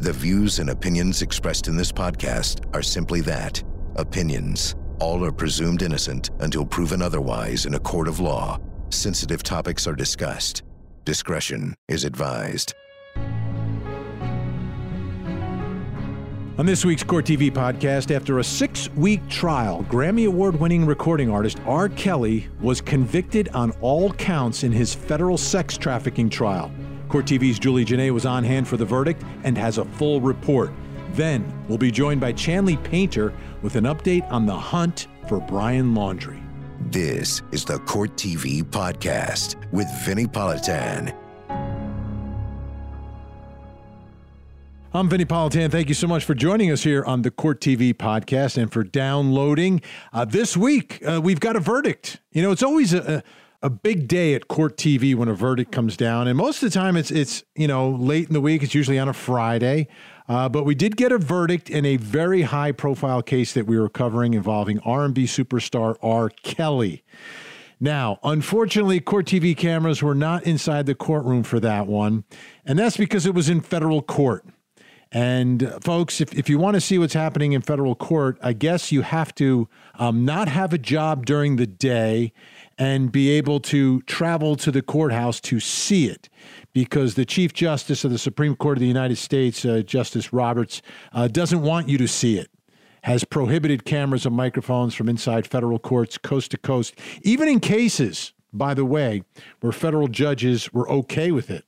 The views and opinions expressed in this podcast are simply that opinions. All are presumed innocent until proven otherwise in a court of law. Sensitive topics are discussed. Discretion is advised. On this week's Court TV podcast, after a six week trial, Grammy Award winning recording artist R. Kelly was convicted on all counts in his federal sex trafficking trial. Court TV's Julie Janae was on hand for the verdict and has a full report. Then we'll be joined by Chanley Painter with an update on the hunt for Brian Laundrie. This is the Court TV podcast with Vinnie Politan. I'm Vinnie Politan. Thank you so much for joining us here on the Court TV podcast and for downloading. Uh, this week, uh, we've got a verdict. You know, it's always a, a a big day at court TV when a verdict comes down, and most of the time it's it's you know late in the week. It's usually on a Friday, uh, but we did get a verdict in a very high profile case that we were covering involving R&B superstar R. Kelly. Now, unfortunately, court TV cameras were not inside the courtroom for that one, and that's because it was in federal court. And uh, folks, if, if you want to see what's happening in federal court, I guess you have to um, not have a job during the day and be able to travel to the courthouse to see it because the Chief Justice of the Supreme Court of the United States, uh, Justice Roberts, uh, doesn't want you to see it. Has prohibited cameras and microphones from inside federal courts, coast to coast, even in cases, by the way, where federal judges were okay with it.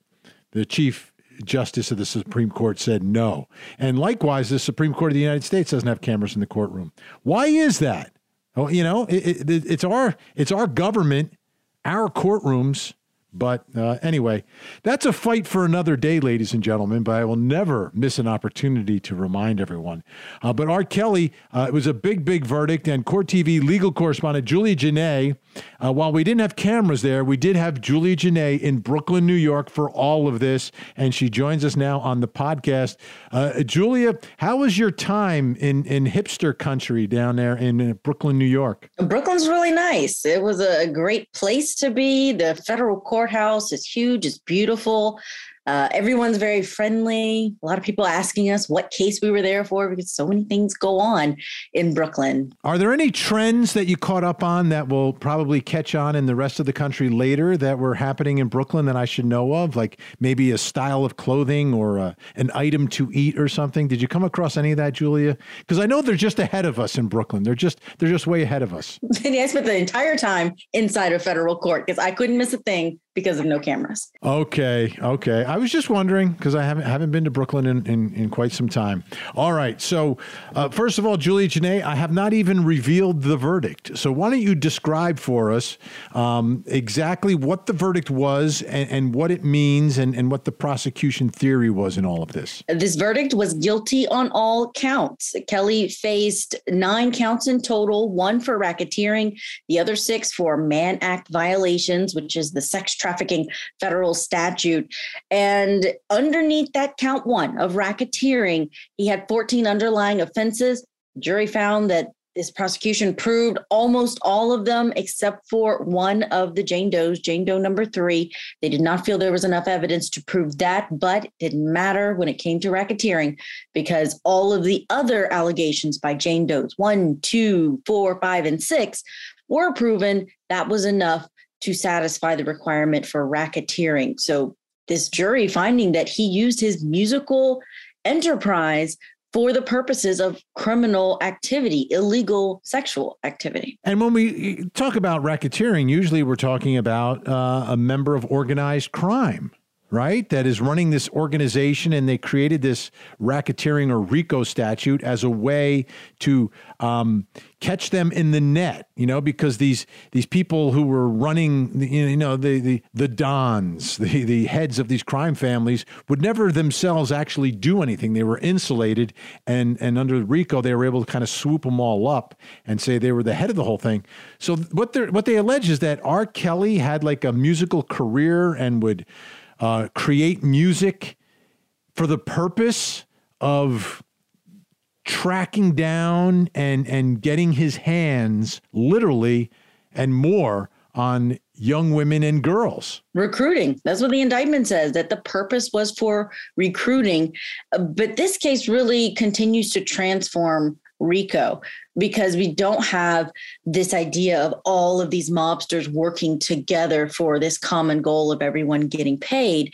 The Chief Justice of the Supreme Court said no. And likewise, the Supreme Court of the United States doesn't have cameras in the courtroom. Why is that? Oh, you know, it, it, it's our it's our government, our courtrooms but uh, anyway, that's a fight for another day, ladies and gentlemen. But I will never miss an opportunity to remind everyone. Uh, but R. Kelly, uh, it was a big, big verdict. And Court TV legal correspondent Julie Janae, uh, while we didn't have cameras there, we did have Julie Janae in Brooklyn, New York for all of this. And she joins us now on the podcast. Uh, Julia, how was your time in, in hipster country down there in uh, Brooklyn, New York? Brooklyn's really nice. It was a great place to be. The federal court courthouse. It's huge, it's beautiful. Uh, everyone's very friendly. A lot of people asking us what case we were there for because so many things go on in Brooklyn. Are there any trends that you caught up on that will probably catch on in the rest of the country later that were happening in Brooklyn that I should know of? Like maybe a style of clothing or a, an item to eat or something? Did you come across any of that, Julia? Because I know they're just ahead of us in Brooklyn. They're just they're just way ahead of us. I spent the entire time inside of federal court because I couldn't miss a thing because of no cameras. Okay, okay. I was just wondering because I haven't haven't been to Brooklyn in, in, in quite some time. All right. So uh, first of all, Julie Janae, I have not even revealed the verdict. So why don't you describe for us um, exactly what the verdict was and, and what it means and, and what the prosecution theory was in all of this? This verdict was guilty on all counts. Kelly faced nine counts in total, one for racketeering, the other six for Mann Act violations, which is the sex trafficking federal statute. And underneath that count one of racketeering, he had 14 underlying offenses. jury found that this prosecution proved almost all of them except for one of the Jane Does, Jane Doe number three. They did not feel there was enough evidence to prove that, but it didn't matter when it came to racketeering because all of the other allegations by Jane Does, one, two, four, five, and six, were proven. That was enough to satisfy the requirement for racketeering. So, this jury finding that he used his musical enterprise for the purposes of criminal activity, illegal sexual activity. And when we talk about racketeering, usually we're talking about uh, a member of organized crime right? That is running this organization, and they created this racketeering or RICO statute as a way to um, catch them in the net, you know, because these these people who were running, you know, the the the dons, the the heads of these crime families would never themselves actually do anything. They were insulated, and and under RICO, they were able to kind of swoop them all up and say they were the head of the whole thing. So what they what they allege is that R. Kelly had like a musical career and would uh, create music for the purpose of tracking down and and getting his hands literally and more on young women and girls. Recruiting. That's what the indictment says, that the purpose was for recruiting. Uh, but this case really continues to transform RICO because we don't have this idea of all of these mobsters working together for this common goal of everyone getting paid.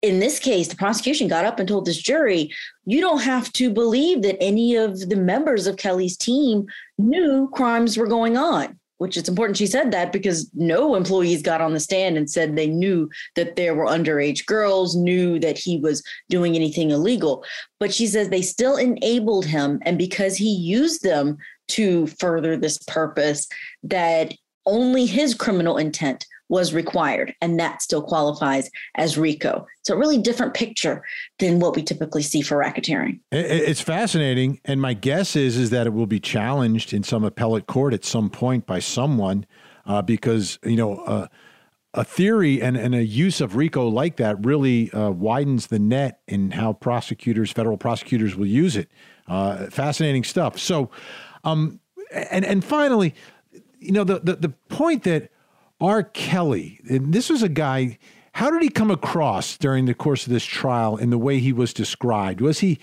In this case, the prosecution got up and told this jury, you don't have to believe that any of the members of Kelly's team knew crimes were going on which is important she said that because no employees got on the stand and said they knew that there were underage girls knew that he was doing anything illegal but she says they still enabled him and because he used them to further this purpose that only his criminal intent was required, and that still qualifies as RICO. It's a really different picture than what we typically see for racketeering. It's fascinating, and my guess is is that it will be challenged in some appellate court at some point by someone, uh, because you know. Uh, a theory and, and a use of RICO like that really uh, widens the net in how prosecutors, federal prosecutors, will use it. Uh, fascinating stuff. So, um, and and finally, you know, the, the the point that R. Kelly, and this was a guy, how did he come across during the course of this trial in the way he was described? Was he,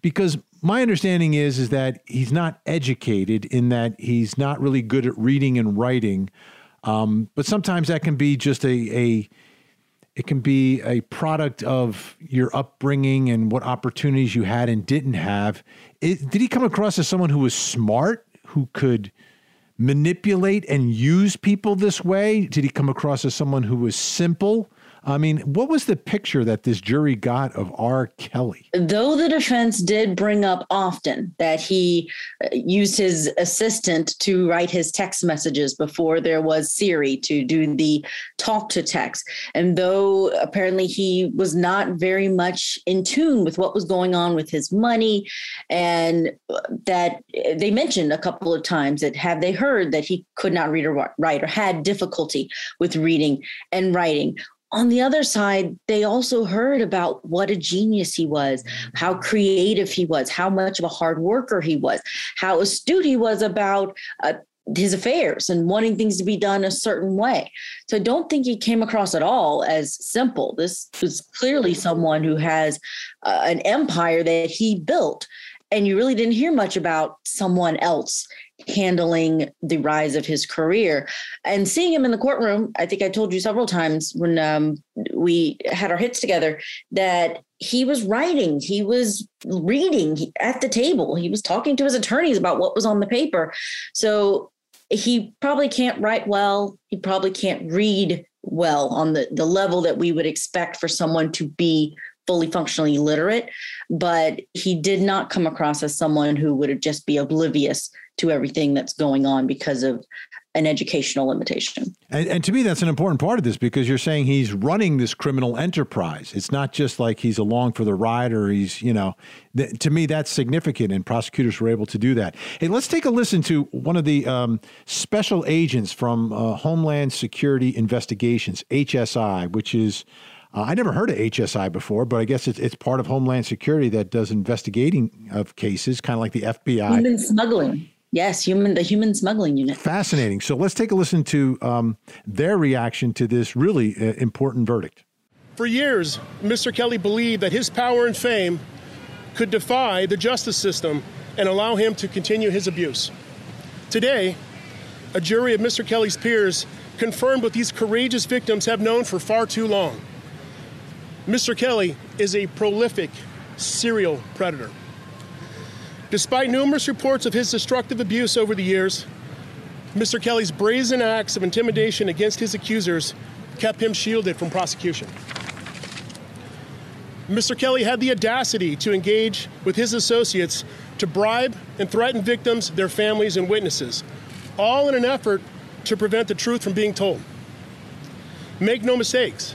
because my understanding is, is that he's not educated in that he's not really good at reading and writing. Um, but sometimes that can be just a, a, it can be a product of your upbringing and what opportunities you had and didn't have. It, did he come across as someone who was smart, who could manipulate and use people this way? Did he come across as someone who was simple? I mean, what was the picture that this jury got of R. Kelly? Though the defense did bring up often that he uh, used his assistant to write his text messages before there was Siri to do the talk to text, and though apparently he was not very much in tune with what was going on with his money, and that they mentioned a couple of times that have they heard that he could not read or write or had difficulty with reading and writing on the other side, they also heard about what a genius he was, how creative he was, how much of a hard worker he was, how astute he was about uh, his affairs and wanting things to be done a certain way. So I don't think he came across at all as simple. This was clearly someone who has uh, an empire that he built. And you really didn't hear much about someone else handling the rise of his career. And seeing him in the courtroom i think i told you several times when um, we had our hits together that he was writing he was reading at the table. He was talking to his attorneys about what was on the paper. So he probably can't write well. He probably can't read well on the, the level that we would expect for someone to be fully functionally literate, but he did not come across as someone who would just be oblivious to everything that's going on because of an educational limitation. And, and, to me, that's an important part of this because you're saying he's running this criminal enterprise. It's not just like he's along for the ride or he's, you know, th- to me, that's significant, and prosecutors were able to do that. Hey, let's take a listen to one of the um, special agents from uh, Homeland Security Investigations, HSI, which is uh, I never heard of HSI before, but I guess it's, it's part of Homeland Security that does investigating of cases, kind of like the FBI. Human smuggling. Yes, human the human smuggling unit. Fascinating. So let's take a listen to um, their reaction to this really uh, important verdict. For years, Mr. Kelly believed that his power and fame could defy the justice system and allow him to continue his abuse. Today, a jury of Mr. Kelly's peers confirmed what these courageous victims have known for far too long Mr. Kelly is a prolific serial predator. Despite numerous reports of his destructive abuse over the years, Mr. Kelly's brazen acts of intimidation against his accusers kept him shielded from prosecution. Mr. Kelly had the audacity to engage with his associates to bribe and threaten victims, their families, and witnesses, all in an effort to prevent the truth from being told. Make no mistakes,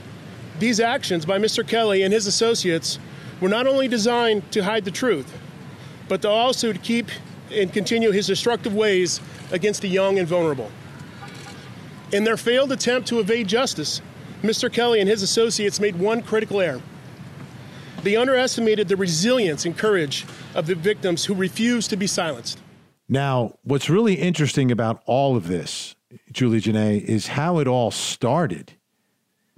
these actions by Mr. Kelly and his associates were not only designed to hide the truth, but to also to keep and continue his destructive ways against the young and vulnerable. In their failed attempt to evade justice, Mr. Kelly and his associates made one critical error. They underestimated the resilience and courage of the victims who refused to be silenced. Now, what's really interesting about all of this Julie Jenae, is how it all started.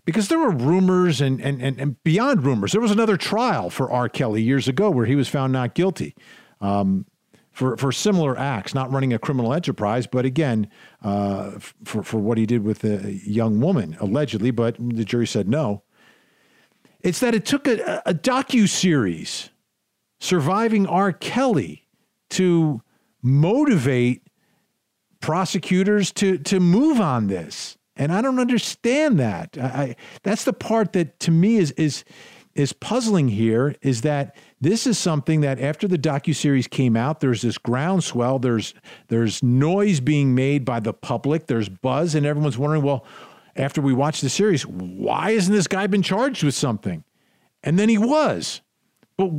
Because there were rumors and, and, and, and beyond rumors. There was another trial for R. Kelly years ago where he was found not guilty. Um, for, for similar acts, not running a criminal enterprise, but again, uh, for, for what he did with a young woman, allegedly, but the jury said no. It's that it took a, a docu series, surviving R. Kelly, to motivate prosecutors to to move on this. And I don't understand that. I, I, that's the part that to me is is is puzzling here is that this is something that after the docuseries came out, there's this groundswell, there's there's noise being made by the public, there's buzz, and everyone's wondering, well, after we watch the series, why hasn't this guy been charged with something? And then he was. But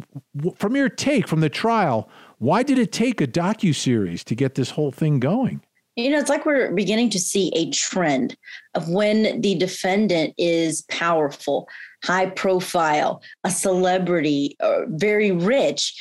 from your take from the trial, why did it take a docu series to get this whole thing going? You know, it's like we're beginning to see a trend of when the defendant is powerful, high profile, a celebrity, uh, very rich.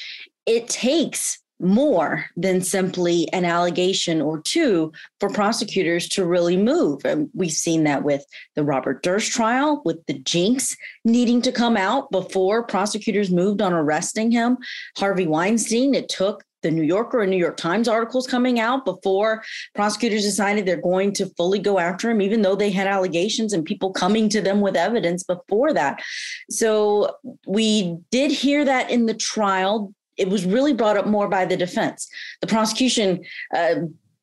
It takes more than simply an allegation or two for prosecutors to really move. And we've seen that with the Robert Durst trial, with the Jinx needing to come out before prosecutors moved on arresting him. Harvey Weinstein, it took the New Yorker and New York Times articles coming out before prosecutors decided they're going to fully go after him, even though they had allegations and people coming to them with evidence before that. So we did hear that in the trial it was really brought up more by the defense. The prosecution uh,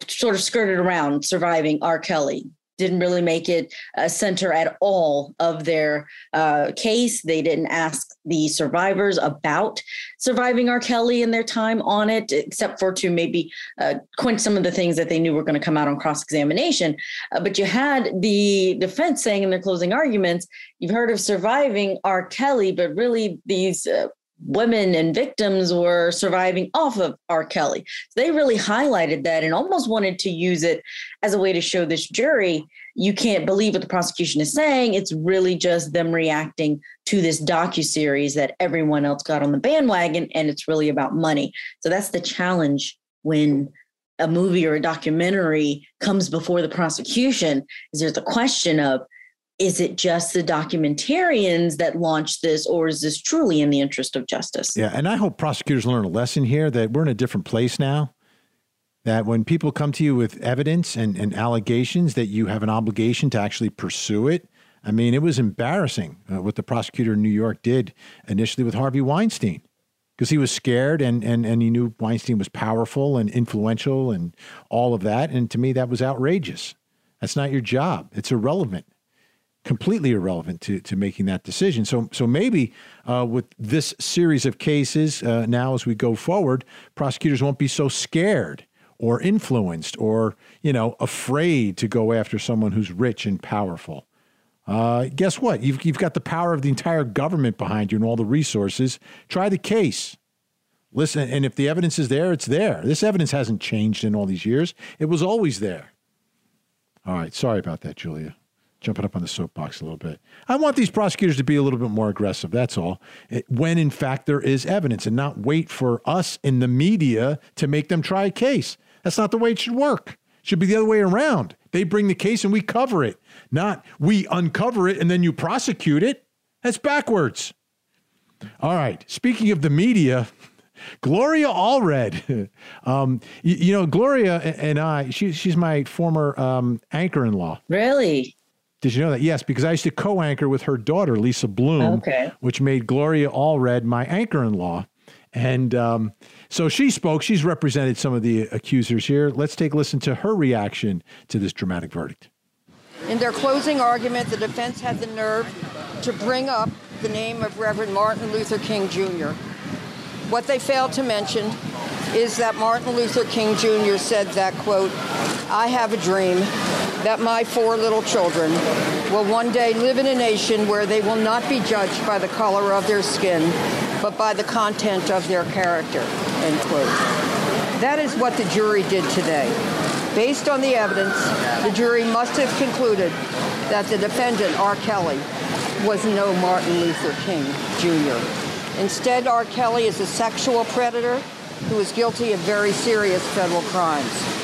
sort of skirted around surviving R. Kelly. Didn't really make it a center at all of their uh, case. They didn't ask the survivors about surviving R. Kelly and their time on it, except for to maybe uh, quench some of the things that they knew were going to come out on cross examination. Uh, but you had the defense saying in their closing arguments, you've heard of surviving R. Kelly, but really these uh, women and victims were surviving off of R. Kelly. They really highlighted that and almost wanted to use it as a way to show this jury you can't believe what the prosecution is saying. It's really just them reacting to this docu series that everyone else got on the bandwagon, and it's really about money. So that's the challenge when a movie or a documentary comes before the prosecution. Is there's the question of is it just the documentarians that launched this, or is this truly in the interest of justice? Yeah, and I hope prosecutors learn a lesson here that we're in a different place now. That when people come to you with evidence and, and allegations, that you have an obligation to actually pursue it. I mean, it was embarrassing uh, what the prosecutor in New York did initially with Harvey Weinstein because he was scared and, and, and he knew Weinstein was powerful and influential and all of that. And to me, that was outrageous. That's not your job, it's irrelevant completely irrelevant to, to making that decision. So, so maybe uh, with this series of cases uh, now as we go forward, prosecutors won't be so scared or influenced or you know afraid to go after someone who's rich and powerful. Uh, guess what? You've, you've got the power of the entire government behind you and all the resources. Try the case. Listen, and if the evidence is there, it's there. This evidence hasn't changed in all these years. It was always there. All right. Sorry about that, Julia jumping up on the soapbox a little bit. I want these prosecutors to be a little bit more aggressive. That's all. When in fact there is evidence and not wait for us in the media to make them try a case. That's not the way it should work. It should be the other way around. They bring the case and we cover it, not we uncover it and then you prosecute it. That's backwards. All right. Speaking of the media, Gloria Allred. um, you, you, know, Gloria and I, she, she's my former um, anchor in law. Really? Did you know that? Yes, because I used to co-anchor with her daughter, Lisa Bloom, okay. which made Gloria Allred my anchor-in-law. And um, so she spoke. She's represented some of the accusers here. Let's take a listen to her reaction to this dramatic verdict. In their closing argument, the defense had the nerve to bring up the name of Reverend Martin Luther King Jr. What they failed to mention is that Martin Luther King Jr. said that, quote, I have a dream that my four little children will one day live in a nation where they will not be judged by the color of their skin, but by the content of their character, end quote. That is what the jury did today. Based on the evidence, the jury must have concluded that the defendant, R. Kelly, was no Martin Luther King Jr. Instead, R. Kelly is a sexual predator who is guilty of very serious federal crimes.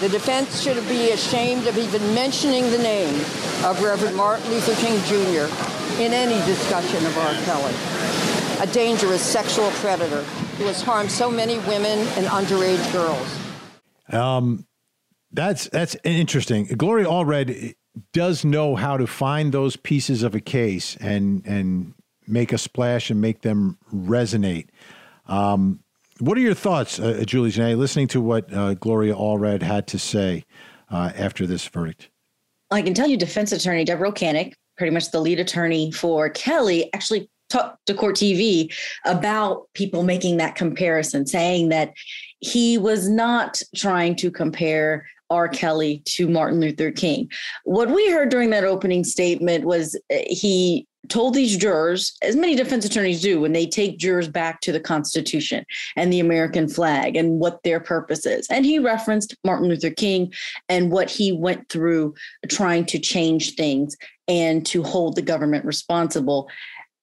The defense should be ashamed of even mentioning the name of Reverend Martin Luther King Jr. in any discussion of R. Kelly, a dangerous sexual predator who has harmed so many women and underage girls. Um, that's that's interesting. Gloria Allred does know how to find those pieces of a case and and make a splash and make them resonate. Um, what are your thoughts, uh, Julie Jeannet, listening to what uh, Gloria Allred had to say uh, after this verdict? I can tell you, defense attorney Deveraux Cannick, pretty much the lead attorney for Kelly, actually talked to Court TV about people making that comparison, saying that he was not trying to compare R. Kelly to Martin Luther King. What we heard during that opening statement was uh, he told these jurors, as many defense attorneys do when they take jurors back to the Constitution and the American flag and what their purpose is. And he referenced Martin Luther King and what he went through trying to change things and to hold the government responsible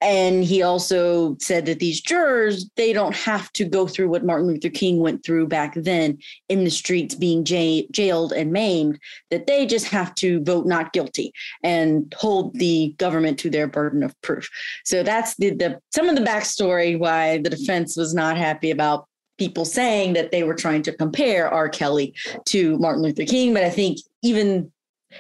and he also said that these jurors they don't have to go through what martin luther king went through back then in the streets being j- jailed and maimed that they just have to vote not guilty and hold the government to their burden of proof. So that's the, the some of the backstory why the defense was not happy about people saying that they were trying to compare r. Kelly to martin luther king. But i think even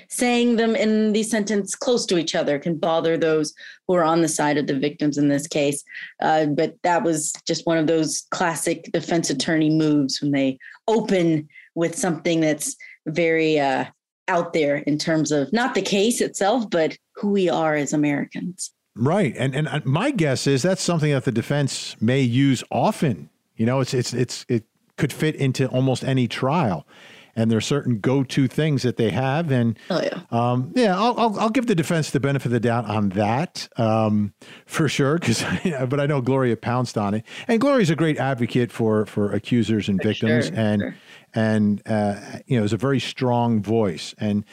saying them in the sentence close to each other can bother those who are on the side of the victims in this case. Uh, but that was just one of those classic defense attorney moves when they open with something that's very uh, out there in terms of not the case itself, but who we are as Americans. Right, and and my guess is that's something that the defense may use often. You know, it's it's it's it could fit into almost any trial and there are certain go-to things that they have. And oh, yeah, um, yeah, I'll, I'll, I'll give the defense the benefit of the doubt on that um, for sure. Because, but I know Gloria pounced on it, and Gloria's a great advocate for for accusers and victims, sure, and sure. and uh, you know, is a very strong voice and.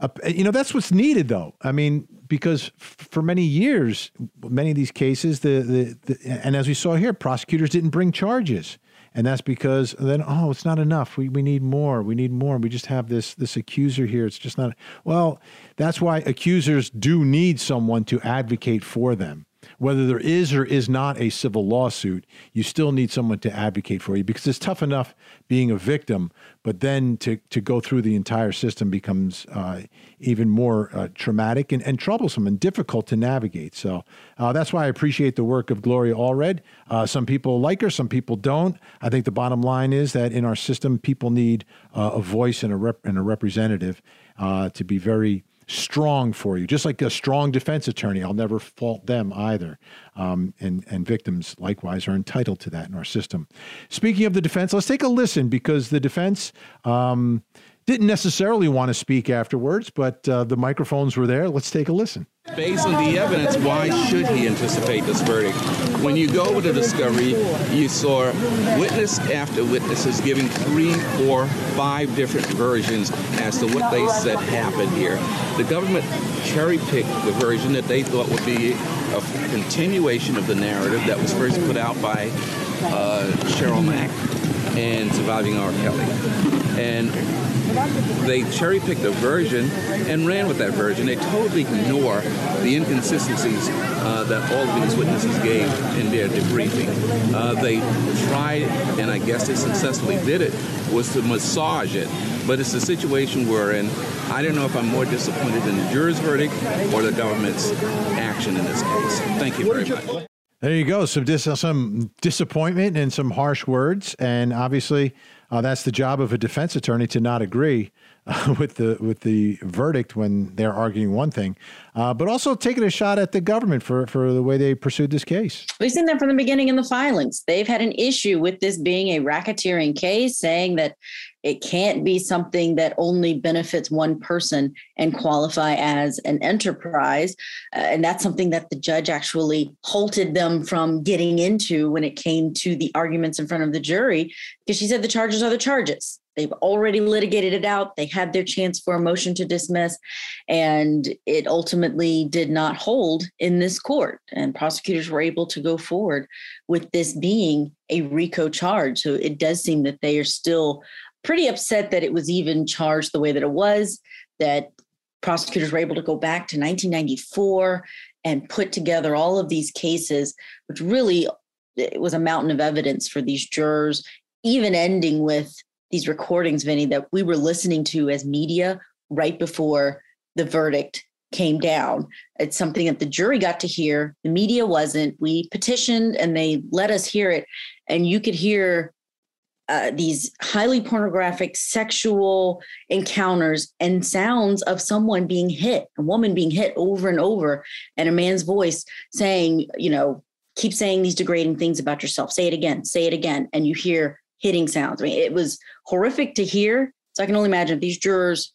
Uh, you know that's what's needed, though. I mean, because for many years, many of these cases, the, the, the and as we saw here, prosecutors didn't bring charges and that's because then oh it's not enough. We, we need more. We need more. We just have this this accuser here. It's just not well that's why accusers do need someone to advocate for them whether there is or is not a civil lawsuit, you still need someone to advocate for you because it's tough enough being a victim, but then to, to go through the entire system becomes uh, even more uh, traumatic and, and troublesome and difficult to navigate. So uh, that's why I appreciate the work of Gloria Allred. Uh, some people like her, some people don't. I think the bottom line is that in our system, people need uh, a voice and a, rep- and a representative uh, to be very strong for you, just like a strong defense attorney. I'll never fault them either. Um, and, and victims likewise are entitled to that in our system. Speaking of the defense, let's take a listen because the defense um, didn't necessarily want to speak afterwards, but uh, the microphones were there. Let's take a listen. Based on the evidence, why should he anticipate this verdict? When you go the discovery, you saw witness after witnesses giving three, four, five different versions as to what they said happened here. The government cherry picked the version that they thought would be a continuation of the narrative that was first put out by uh, Cheryl Mack and Surviving R. Kelly. And they cherry picked a version and ran with that version. They totally ignore the inconsistencies uh, that all of these witnesses gave in their debriefing. Uh, they tried, and I guess they successfully did it, was to massage it. But it's a situation we're in. I don't know if I'm more disappointed in the juror's verdict or the government's action in this case. Thank you very much. There you go. Some dis- some disappointment and some harsh words, and obviously uh, that's the job of a defense attorney to not agree uh, with the with the verdict when they're arguing one thing, uh, but also taking a shot at the government for for the way they pursued this case. We've seen that from the beginning in the filings. They've had an issue with this being a racketeering case, saying that it can't be something that only benefits one person and qualify as an enterprise. Uh, and that's something that the judge actually halted them from getting into when it came to the arguments in front of the jury, because she said the charges are the charges. They've already litigated it out. They had their chance for a motion to dismiss, and it ultimately did not hold in this court. And prosecutors were able to go forward with this being a RICO charge. So it does seem that they are still pretty upset that it was even charged the way that it was, that prosecutors were able to go back to 1994 and put together all of these cases, which really it was a mountain of evidence for these jurors, even ending with these recordings, Vinny, that we were listening to as media right before the verdict came down. It's something that the jury got to hear. The media wasn't. We petitioned and they let us hear it. And you could hear uh, these highly pornographic sexual encounters and sounds of someone being hit, a woman being hit over and over, and a man's voice saying, you know, keep saying these degrading things about yourself. Say it again, say it again. And you hear hitting sounds. I mean, it was horrific to hear. So I can only imagine if these jurors,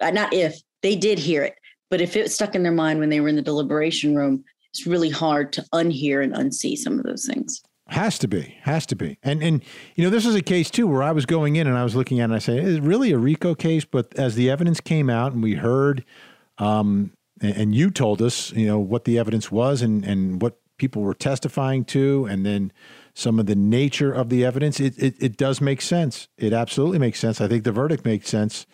uh, not if, they did hear it, but if it stuck in their mind when they were in the deliberation room, it's really hard to unhear and unsee some of those things. Has to be, has to be, and and you know this is a case too where I was going in and I was looking at it and I said it's really a RICO case, but as the evidence came out and we heard, um, and, and you told us, you know what the evidence was and and what people were testifying to, and then some of the nature of the evidence, it it, it does make sense. It absolutely makes sense. I think the verdict makes sense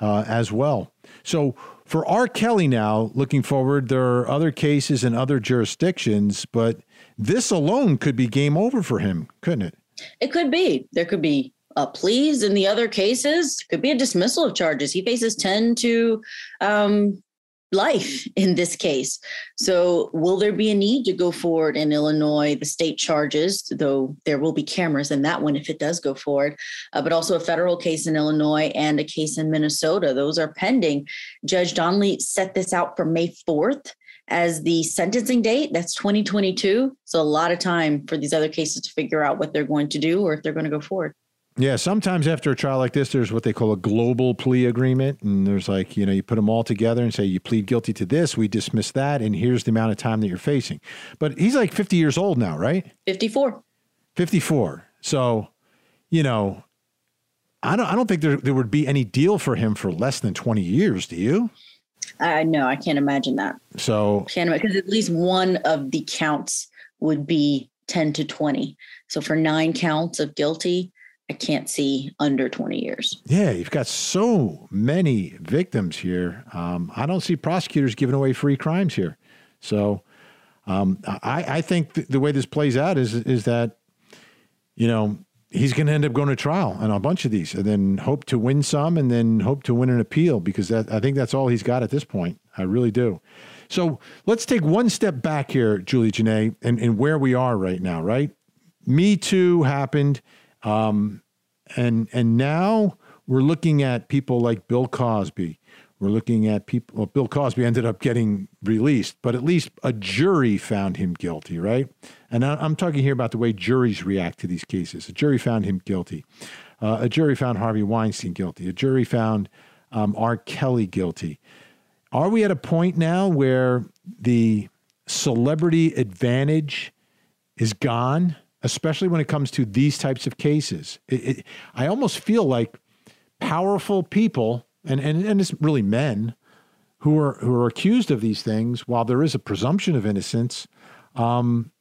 uh, as well. So for R. Kelly now, looking forward, there are other cases in other jurisdictions, but this alone could be game over for him, couldn't it? It could be. There could be a pleas in the other cases. Could be a dismissal of charges. He faces 10 to um, life in this case. So, will there be a need to go forward in Illinois? The state charges, though there will be cameras in that one if it does go forward, uh, but also a federal case in Illinois and a case in Minnesota. Those are pending. Judge Donnelly set this out for May 4th as the sentencing date. That's 2022. So, a lot of time for these other cases to figure out what they're going to do or if they're going to go forward. Yeah, sometimes after a trial like this, there's what they call a global plea agreement. And there's like, you know, you put them all together and say, you plead guilty to this, we dismiss that, and here's the amount of time that you're facing. But he's like 50 years old now, right? 54. 54. So, you know, I don't, I don't think there, there would be any deal for him for less than 20 years, do you? I uh, know, I can't imagine that. So, can't because at least one of the counts would be 10 to 20. So, for nine counts of guilty, I can't see under 20 years. Yeah, you've got so many victims here. Um, I don't see prosecutors giving away free crimes here. So um, I, I, think th- the way this plays out is is that you know he's going to end up going to trial on a bunch of these, and then hope to win some, and then hope to win an appeal because that, I think that's all he's got at this point. I really do. So let's take one step back here, Julie Jenae, and, and where we are right now. Right, Me Too happened. Um, and and now we're looking at people like Bill Cosby. We're looking at people. Well, Bill Cosby ended up getting released, but at least a jury found him guilty, right? And I, am talking here about the way juries react to these cases. A jury found him guilty. Uh, a jury found Harvey Weinstein guilty. A jury found um, R. Kelly guilty. Are we at a point now where the celebrity advantage is gone? especially when it comes to these types of cases. It, it, I almost feel like powerful people, and, and, and it's really men, who are, who are accused of these things, while there is a presumption of innocence, um,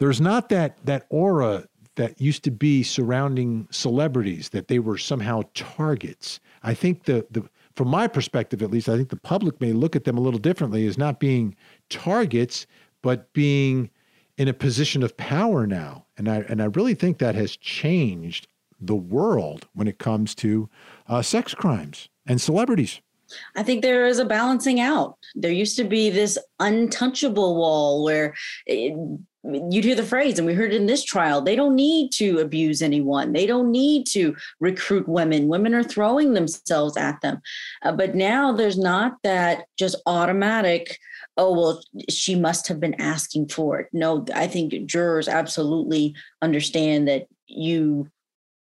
there's not that, that aura that used to be surrounding celebrities, that they were somehow targets. I think the, the from my perspective at least, I think the public may look at them a little differently as not being targets, but being in a position of power now. And I, and I really think that has changed the world when it comes to uh, sex crimes and celebrities. I think there is a balancing out. There used to be this untouchable wall where it, you'd hear the phrase, and we heard it in this trial they don't need to abuse anyone, they don't need to recruit women. Women are throwing themselves at them. Uh, but now there's not that just automatic oh well she must have been asking for it no i think jurors absolutely understand that you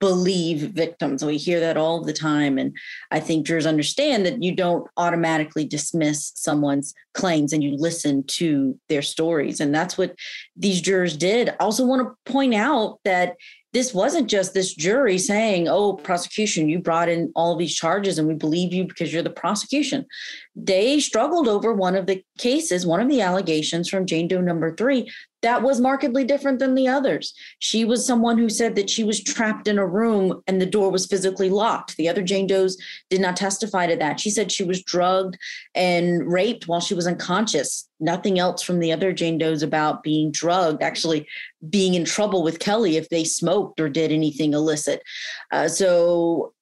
believe victims we hear that all the time and i think jurors understand that you don't automatically dismiss someone's claims and you listen to their stories and that's what these jurors did i also want to point out that this wasn't just this jury saying, oh, prosecution, you brought in all these charges and we believe you because you're the prosecution. They struggled over one of the cases, one of the allegations from Jane Doe number three, that was markedly different than the others. She was someone who said that she was trapped in a room and the door was physically locked. The other Jane Does did not testify to that. She said she was drugged and raped while she was unconscious. Nothing else from the other Jane Does about being drugged, actually being in trouble with Kelly if they smoked or did anything illicit. Uh, so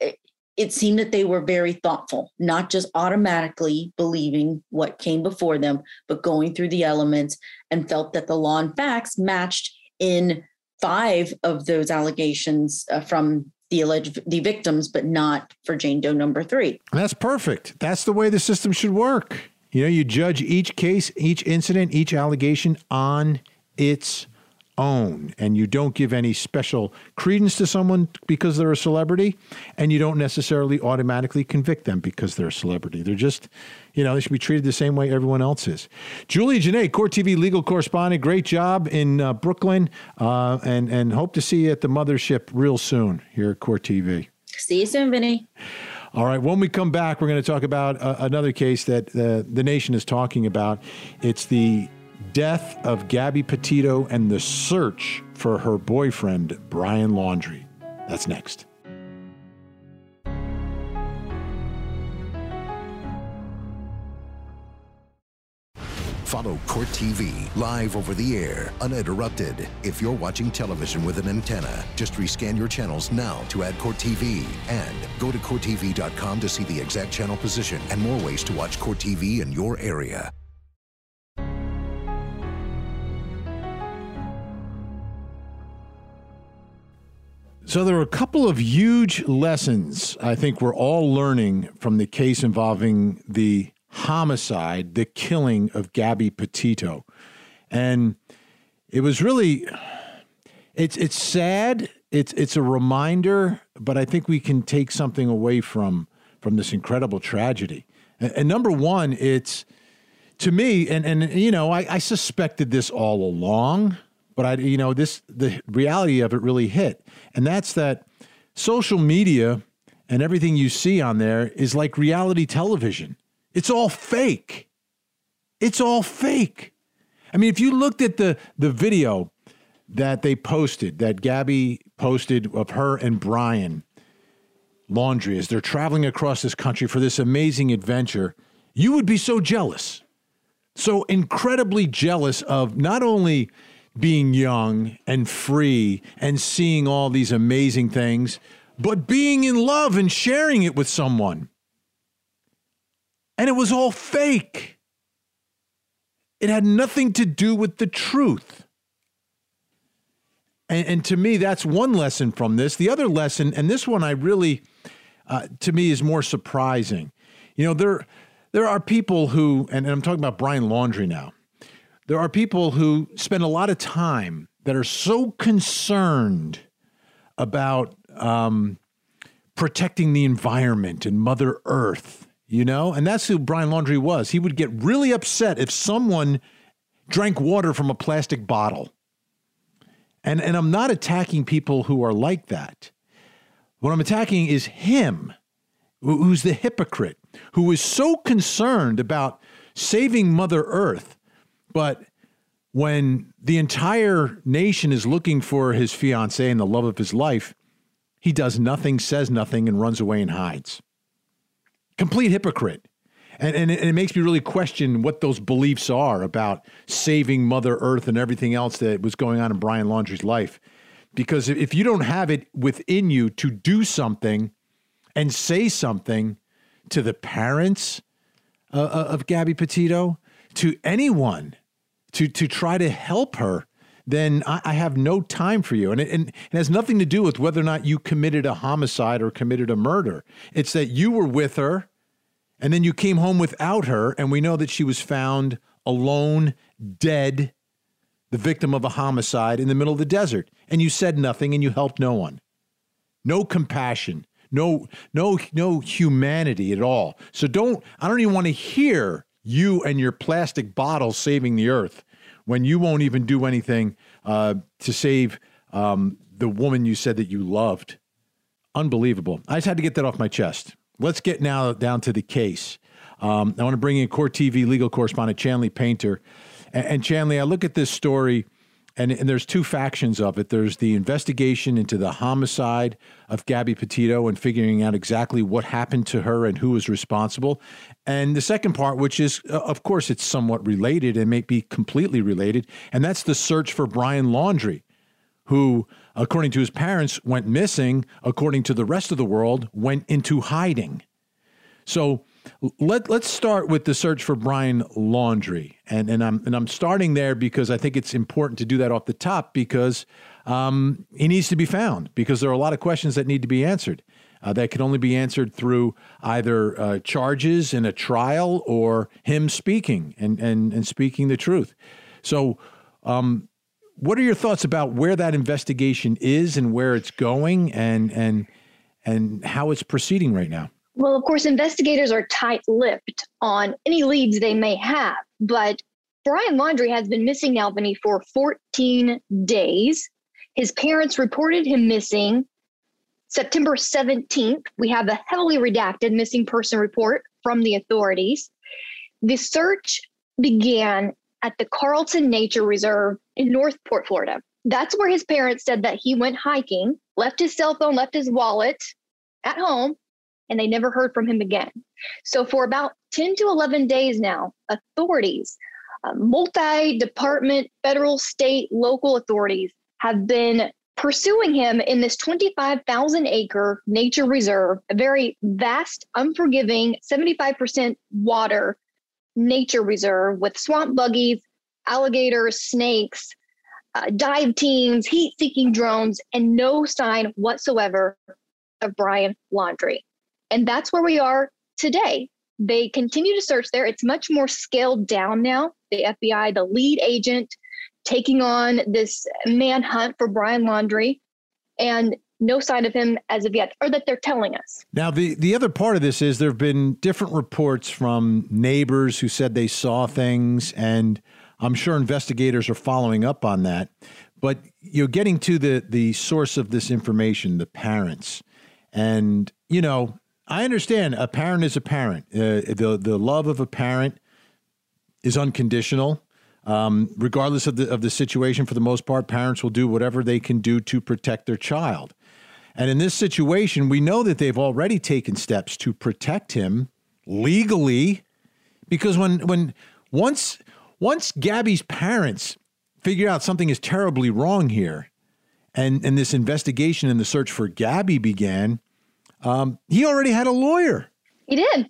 it seemed that they were very thoughtful, not just automatically believing what came before them, but going through the elements and felt that the law and facts matched in five of those allegations uh, from the alleged the victims, but not for Jane Doe number three. That's perfect. That's the way the system should work. You know, you judge each case, each incident, each allegation on its own and you don't give any special credence to someone because they're a celebrity and you don't necessarily automatically convict them because they're a celebrity. They're just, you know, they should be treated the same way everyone else is. Julie Jenae, Court TV legal correspondent, great job in uh, Brooklyn uh, and, and hope to see you at the mothership real soon here at Court TV. See you soon, Vinny. All right. When we come back, we're going to talk about uh, another case that uh, the nation is talking about. It's the death of Gabby Petito and the search for her boyfriend, Brian Laundrie. That's next. Follow Court TV live over the air, uninterrupted. If you're watching television with an antenna, just rescan your channels now to add Court TV. And go to CourtTV.com to see the exact channel position and more ways to watch Court TV in your area. So there are a couple of huge lessons I think we're all learning from the case involving the homicide, the killing of Gabby Petito. And it was really it's it's sad, it's it's a reminder, but I think we can take something away from from this incredible tragedy. And, and number one, it's to me, and and you know, I, I suspected this all along but I, you know, this the reality of it really hit, and that's that social media and everything you see on there is like reality television. It's all fake. It's all fake. I mean, if you looked at the the video that they posted, that Gabby posted of her and Brian Laundrie as they're traveling across this country for this amazing adventure, you would be so jealous. So incredibly jealous of not only being young and free and seeing all these amazing things, but being in love and sharing it with someone. And it was all fake. It had nothing to do with the truth. And, and to me, that's one lesson from this. The other lesson, and this one I really, uh, to me, is more surprising. You know, there, there are people who, and, and I'm talking about Brian Laundrie now there are people who spend a lot of time that are so concerned about um, protecting the environment and Mother Earth, you know? And that's who Brian Laundrie was. He would get really upset if someone drank water from a plastic bottle. And, and I'm not attacking people who are like that. What I'm attacking is him, who's the hypocrite, who is so concerned about saving Mother Earth but when the entire nation is looking for his fiancee and the love of his life, he does nothing, says nothing, and runs away and hides. Complete hypocrite. And, and, it, and it makes me really question what those beliefs are about saving Mother Earth and everything else that was going on in Brian Laundrie's life. Because if you don't have it within you to do something and say something to the parents uh, uh of Gabby Petito, to anyone to to try to help her, then I, I have no time for you. And it, and it has nothing to do with whether or not you committed a homicide or committed a murder. It's that you were with her, and then you came home without her, and we know that she was found alone, dead, the victim of a homicide in the middle of the desert, and you said nothing and you helped no one. No compassion, no no no humanity at all. So don't I don't even want to hear you and your plastic bottle saving the earth when you won't even do anything uh, to save um, the woman you said that you loved. Unbelievable. I just had to get that off my chest. Let's get now down to the case. Um, I want to bring in Court TV legal correspondent Chanley Painter. And, and Chanley, I look at this story and, and there's two factions of it. There's the investigation into the homicide of Gabby Petito and figuring out exactly what happened to her and who was responsible. And the second part, which is, uh, of course, it's somewhat related and may be completely related, and that's the search for Brian Laundrie, who, according to his parents, went missing, according to the rest of the world, went into hiding. So let let's start with the search for Brian Laundrie, and and I'm and I'm starting there because I think it's important to do that off the top because um, he needs to be found because there are a lot of questions that need to be answered. Uh, that can only be answered through either uh, charges in a trial or him speaking and, and, and speaking the truth. So, um, what are your thoughts about where that investigation is and where it's going and and and how it's proceeding right now? Well, of course, investigators are tight lipped on any leads they may have, but Brian Laundrie has been missing Vinny, for 14 days. His parents reported him missing September 17th. We have a heavily redacted missing person report from the authorities. The search began at the Carlton Nature Reserve in Northport, Florida. That's where his parents said that he went hiking, left his cell phone, left his wallet at home, and they never heard from him again. So, for about 10 to 11 days now, authorities, uh, multi department, federal, state, local authorities have been pursuing him in this 25,000 acre nature reserve, a very vast, unforgiving, 75% water nature reserve with swamp buggies, alligators, snakes, uh, dive teams, heat seeking drones, and no sign whatsoever of Brian Laundrie. And that's where we are today. They continue to search there. It's much more scaled down now. The FBI, the lead agent, taking on this manhunt for Brian Laundrie, and no sign of him as of yet, or that they're telling us. Now, the, the other part of this is there have been different reports from neighbors who said they saw things, and I'm sure investigators are following up on that. But you're getting to the the source of this information, the parents, and you know I understand a parent is a parent. Uh, the the love of a parent is unconditional. Um, regardless of the of the situation, for the most part, parents will do whatever they can do to protect their child. And in this situation, we know that they've already taken steps to protect him legally, because when when once once Gabby's parents figure out something is terribly wrong here, and and this investigation and the search for Gabby began, um, he already had a lawyer. He did.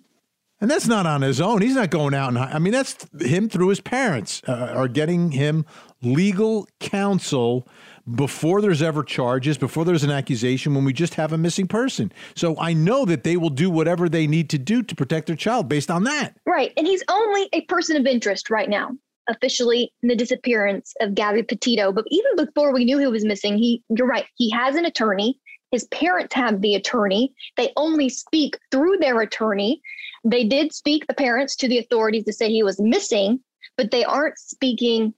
And that's not on his own. He's not going out and I mean that's him through his parents uh, are getting him legal counsel before there's ever charges, before there's an accusation when we just have a missing person. So I know that they will do whatever they need to do to protect their child based on that. Right. And he's only a person of interest right now officially in the disappearance of Gabby Petito. But even before we knew he was missing, he you're right, he has an attorney. His parents have the attorney. They only speak through their attorney. They did speak, the parents, to the authorities to say he was missing, but they aren't speaking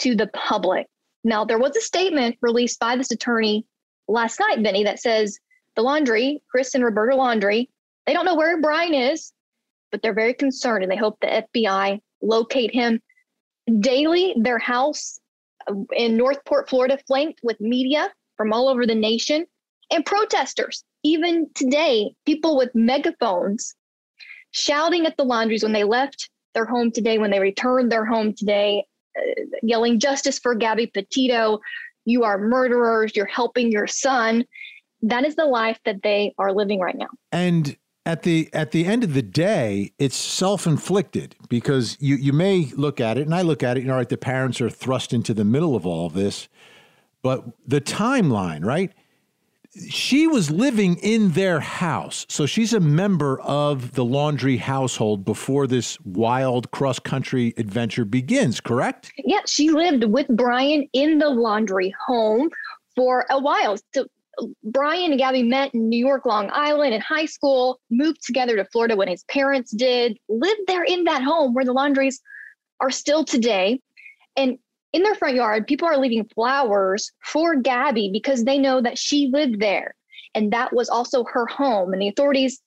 to the public. Now, there was a statement released by this attorney last night, Vinny, that says the Laundrie, Chris and Roberta Laundrie, they don't know where Brian is, but they're very concerned and they hope the FBI locate him. Daily, their house in Northport, Florida, flanked with media from all over the nation and protesters. Even today, people with megaphones shouting at the Laundries when they left their home today, when they returned their home today, uh, yelling justice for Gabby Petito. You are murderers. You're helping your son. That is the life that they are living right now. And at the at the end of the day, it's self-inflicted because you you may look at it, and I look at it, you know, right, the parents are thrust into the middle of all of this, but the timeline, right? She was living in their house. So she's a member of the Laundrie household before this wild cross country adventure begins, correct? Yeah, she lived with Brian in the Laundrie home for a while. So Brian and Gabby met in New York, Long Island in high school, moved together to Florida when his parents did, lived there in that home where the Laundries are still today. And in their front yard, people are leaving flowers for Gabby because they know that she lived there. And that was also her home. And the authorities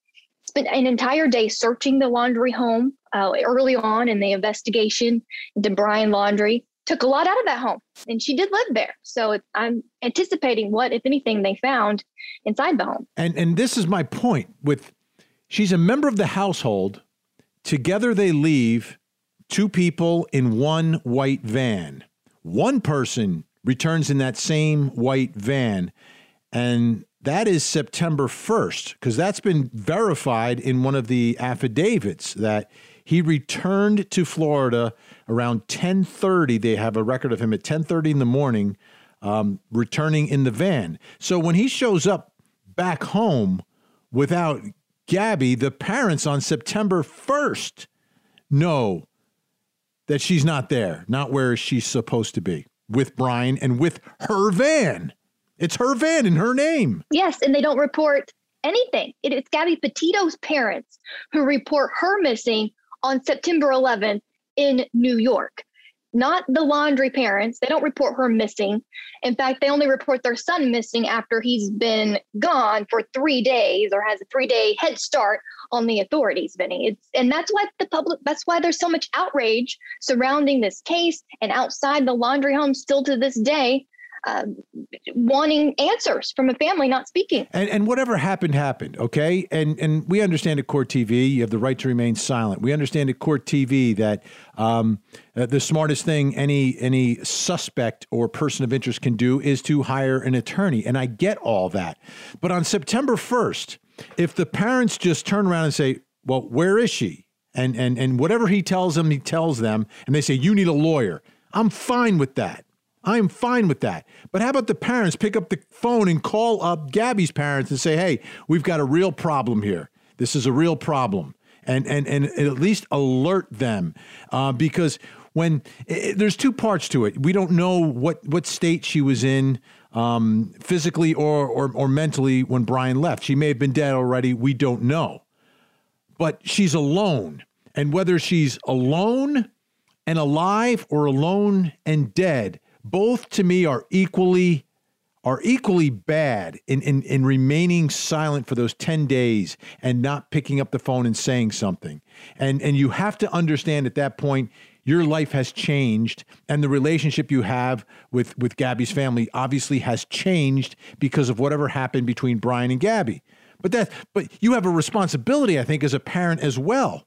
spent an entire day searching the Laundrie home uh, early on in the investigation into Brian Laundrie. took a lot out of that home, and she did live there. So I'm anticipating what, if anything, they found inside the home. And and this is my point. With she's a member of the household. Together they leave. Two people in one white van. One person returns in that same white van, and that is September 1st, because that's been verified in one of the affidavits that he returned to Florida around 10:30. They have a record of him at 10:30 in the morning, um, returning in the van. So when he shows up back home without Gabby, the parents on September 1st know that she's not there, not where she's supposed to be with Brian and with her van. It's her van in her name. Yes, and they don't report anything. It, it's Gabby Petito's parents who report her missing on September 11th in New York. Not the Laundrie parents. They don't report her missing. In fact, they only report their son missing after he's been gone for three days or has a three day head start on the authorities, Vinny. It's and that's why the public that's why there's so much outrage surrounding this case and outside the Laundrie home still to this day uh, wanting answers from a family not speaking. And, and whatever happened, happened, okay? And and we understand at Court TV, you have the right to remain silent. We understand at Court TV that um, uh, the smartest thing any any suspect or person of interest can do is to hire an attorney. And I get all that. But on September 1st, if the parents just turn around and say, well, where is she? And, and, and whatever he tells them, he tells them, and they say, you need a lawyer. I'm fine with that. I'm fine with that. But how about the parents pick up the phone and call up Gabby's parents and say, hey, we've got a real problem here. This is a real problem. And, and, and at least alert them uh, because when it, there's two parts to it. We don't know what, what state she was in um, physically or, or, or mentally when Brian left. She may have been dead already. We don't know. But she's alone. And whether she's alone and alive or alone and dead, both to me are equally are equally bad in, in, in remaining silent for those 10 days and not picking up the phone and saying something. And, and you have to understand at that point, your life has changed and the relationship you have with, with Gabby's family obviously has changed because of whatever happened between Brian and Gabby. But that but you have a responsibility, I think, as a parent as well.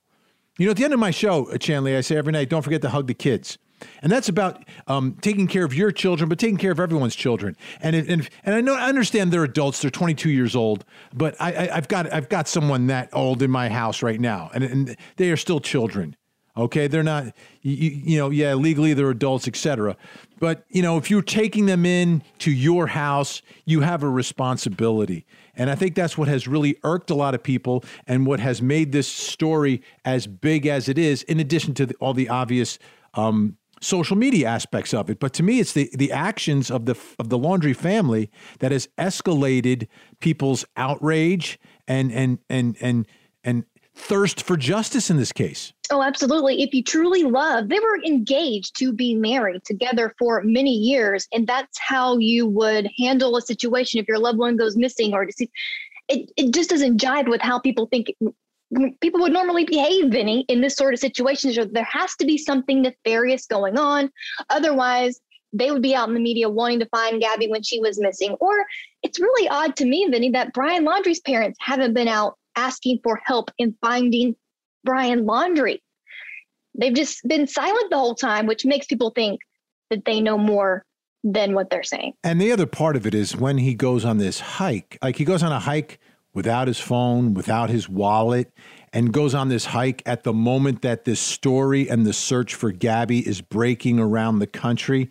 You know, at the end of my show, uh, Chanley, I say every night, don't forget to hug the kids. And that's about um, taking care of your children, but taking care of everyone's children. And and, and I know I understand they're adults; they're 22 years old. But I, I, have got I've got someone that old in my house right now, and, and they are still children. Okay, they're not you, you know yeah legally they're adults, etc. But you know if you're taking them in to your house, you have a responsibility. And I think that's what has really irked a lot of people and what has made this story as big as it is, in addition to the, all the obvious um, social media aspects of it. But to me, it's the the actions of the of the Laundrie family that has escalated people's outrage and and and and and thirst for justice in this case. Oh, absolutely. If you truly love, they were engaged to be married together for many years. And that's how you would handle a situation if your loved one goes missing or deceased. It, it just doesn't jive with how people think people would normally behave, Vinny, in this sort of situation. So there has to be something nefarious going on. Otherwise, they would be out in the media wanting to find Gabby when she was missing. Or it's really odd to me, Vinny, that Brian Laundrie's parents haven't been out asking for help in finding Brian Laundrie. They've just been silent the whole time, which makes people think that they know more than what they're saying. And the other part of it is when he goes on this hike, like he goes on a hike without his phone, without his wallet, and goes on this hike at the moment that this story and the search for Gabby is breaking around the country.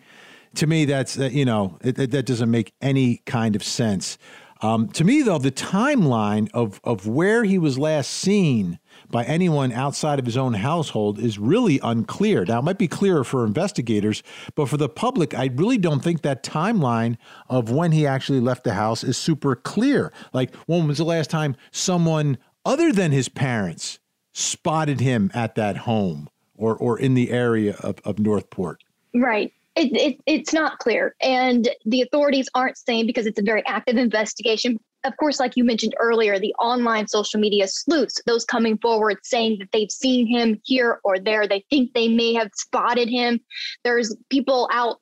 To me, that's, you know, it, that doesn't make any kind of sense. Um, to me, though, the timeline of, of where he was last seen by anyone outside of his own household is really unclear. Now, it might be clearer for investigators, but for the public, I really don't think that timeline of when he actually left the house is super clear. Like, when was the last time someone other than his parents spotted him at that home or, or in the area of, of Northport? Right. It, it, it's not clear. And the authorities aren't saying because it's a very active investigation of course, like you mentioned earlier, the online social media sleuths, those coming forward saying that they've seen him here or there, they think they may have spotted him. There's people out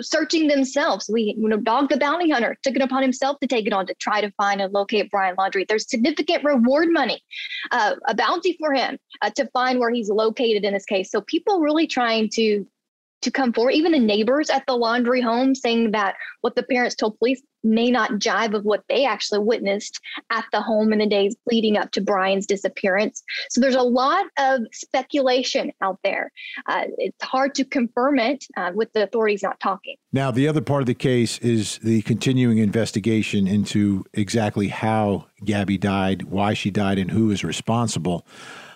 searching themselves. We, you know, Dog the Bounty Hunter took it upon himself to take it on to try to find and locate Brian Laundrie. There's significant reward money, uh, a bounty for him uh, to find where he's located in this case. So people really trying to to come forward. Even the neighbors at the Laundrie home saying that what the parents told police may not jive of what they actually witnessed at the home in the days leading up to Brian's disappearance. So there's a lot of speculation out there. Uh, it's hard to confirm it uh, with the authorities not talking. Now, the other part of the case is the continuing investigation into exactly how Gabby died, why she died, and who is responsible.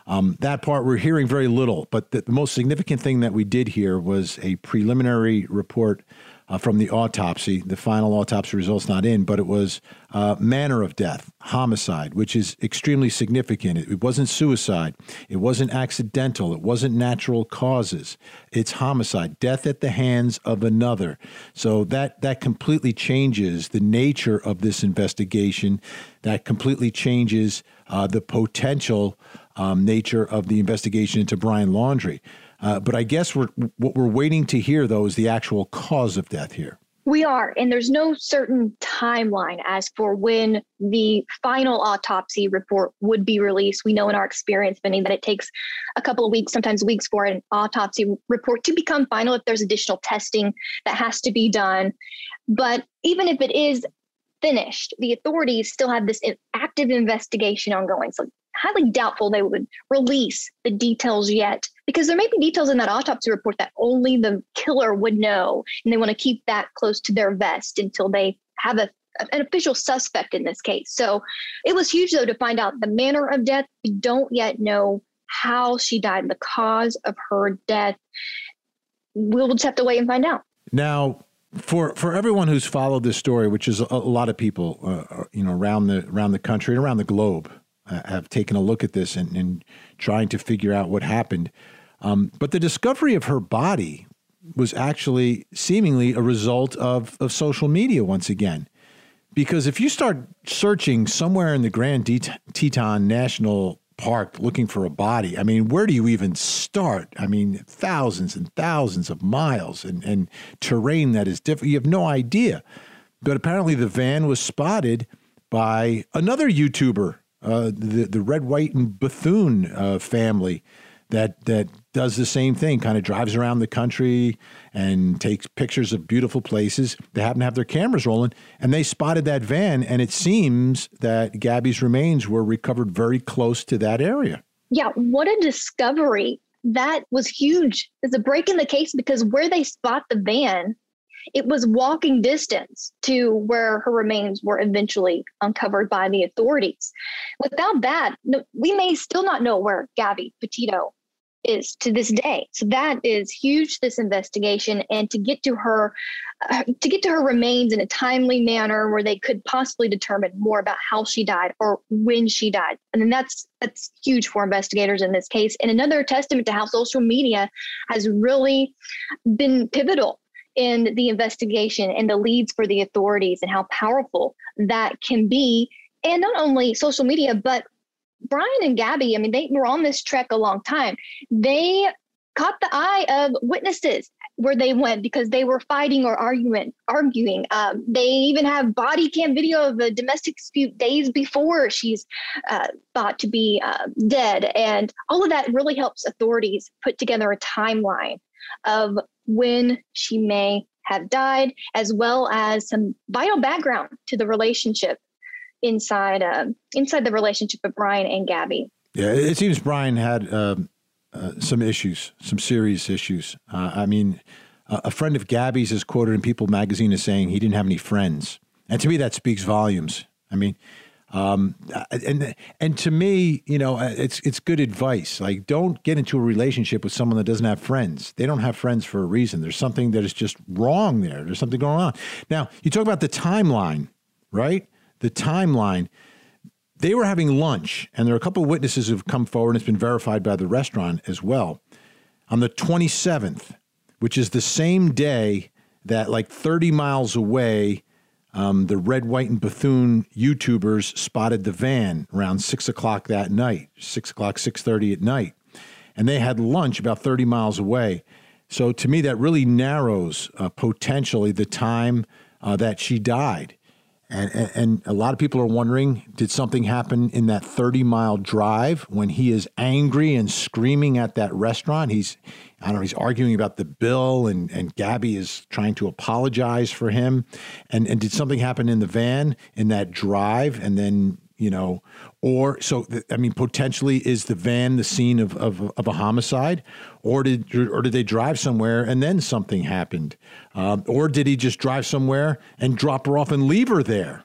Um, that part we're hearing very little, but the, the, most significant thing that we did hear was a preliminary report uh, from the autopsy. The final autopsy results not in, but it was uh, manner of death, homicide, which is extremely significant. It, it wasn't suicide. It wasn't accidental. It wasn't natural causes. It's homicide, death at the hands of another. So that that completely changes the nature of this investigation. That completely changes uh, the potential um, nature of the investigation into Brian Laundrie. Uh, but I guess we're, what we're waiting to hear, though, is the actual cause of death here. We are, and there's no certain timeline as for when the final autopsy report would be released. We know in our experience, Vinny, that it takes a couple of weeks, sometimes weeks, for an autopsy report to become final if there's additional testing that has to be done. But even if it is finished, the authorities still have this active investigation ongoing. So highly doubtful they would release the details yet because there may be details in that autopsy report that only the killer would know and they want to keep that close to their vest until they have a an official suspect in this case. So it was huge though to find out the manner of death. We don't yet know how she died, the cause of her death. We'll just have to wait and find out. Now, for for everyone who's followed this story, which is a, a lot of people, uh, uh you know, around the around the country and around the globe, uh, have taken a look at this and, and trying to figure out what happened. Um, but the discovery of her body was actually seemingly a result of, of social media once again. Because if you start searching somewhere in the Grand Teton National Park looking for a body, I mean, where do you even start? I mean, thousands and thousands of miles and, and terrain that is different. You have no idea. But apparently, the van was spotted by another YouTuber uh, the the Red, White, and Bethune uh, family that that does the same thing. Kind of drives around the country and takes pictures of beautiful places. They happen to have their cameras rolling, and they spotted that van. And it seems that Gabby's remains were recovered very close to that area. Yeah, what a discovery! That was huge. It's a break in the case because where they spot the van it was walking distance to where her remains were eventually uncovered by the authorities. Without that, we may still not know where Gabby Petito is to this day. So that is huge. This investigation, and to get to her, uh, to get to her remains in a timely manner, where they could possibly determine more about how she died or when she died, and that's that's huge for investigators in this case. And another testament to how social media has really been pivotal in the investigation and the leads for the authorities and how powerful that can be. And not only social media, but Brian and Gabby, I mean, they were on this trek a long time. They caught the eye of witnesses where they went because they were fighting or arguing. Arguing. Um, they even have body cam video of a domestic dispute days before she's uh, thought to be uh, dead, and all of that really helps authorities put together a timeline of when she may have died, as well as some vital background to the relationship inside uh, inside the relationship of Brian and Gabby. Yeah, it seems Brian had uh, uh, some issues, some serious issues. Uh, I mean, a friend of Gabby's is quoted in People magazine as saying he didn't have any friends, and to me that speaks volumes. I mean, um, and and to me, you know, uh, it's it's good advice. Like, don't get into a relationship with someone that doesn't have friends. They don't have friends for a reason. There's something that is just wrong there. There's something going on. Now, you talk about the timeline, right? The timeline. They were having lunch, and there are a couple of witnesses who've come forward, and it's been verified by the restaurant as well. On the 27th, which is the same day that, like 30 miles away, um, the Red, White, and Bethune YouTubers spotted the van around six o'clock that night, six o'clock, six thirty at night, and they had lunch about thirty miles away. So to me, that really narrows uh, potentially the time uh, that she died. And, and, and, a lot of people are wondering did something happen in that 30 mile drive when he is angry and screaming at that restaurant? He's, I don't know, he's arguing about the bill, and, and Gabby is trying to apologize for him. And, and did something happen in the van in that drive? And then you know, or so I mean, potentially is the van the scene of, of, of a homicide, or did or did they drive somewhere and then something happened, um, or did he just drive somewhere and drop her off and leave her there?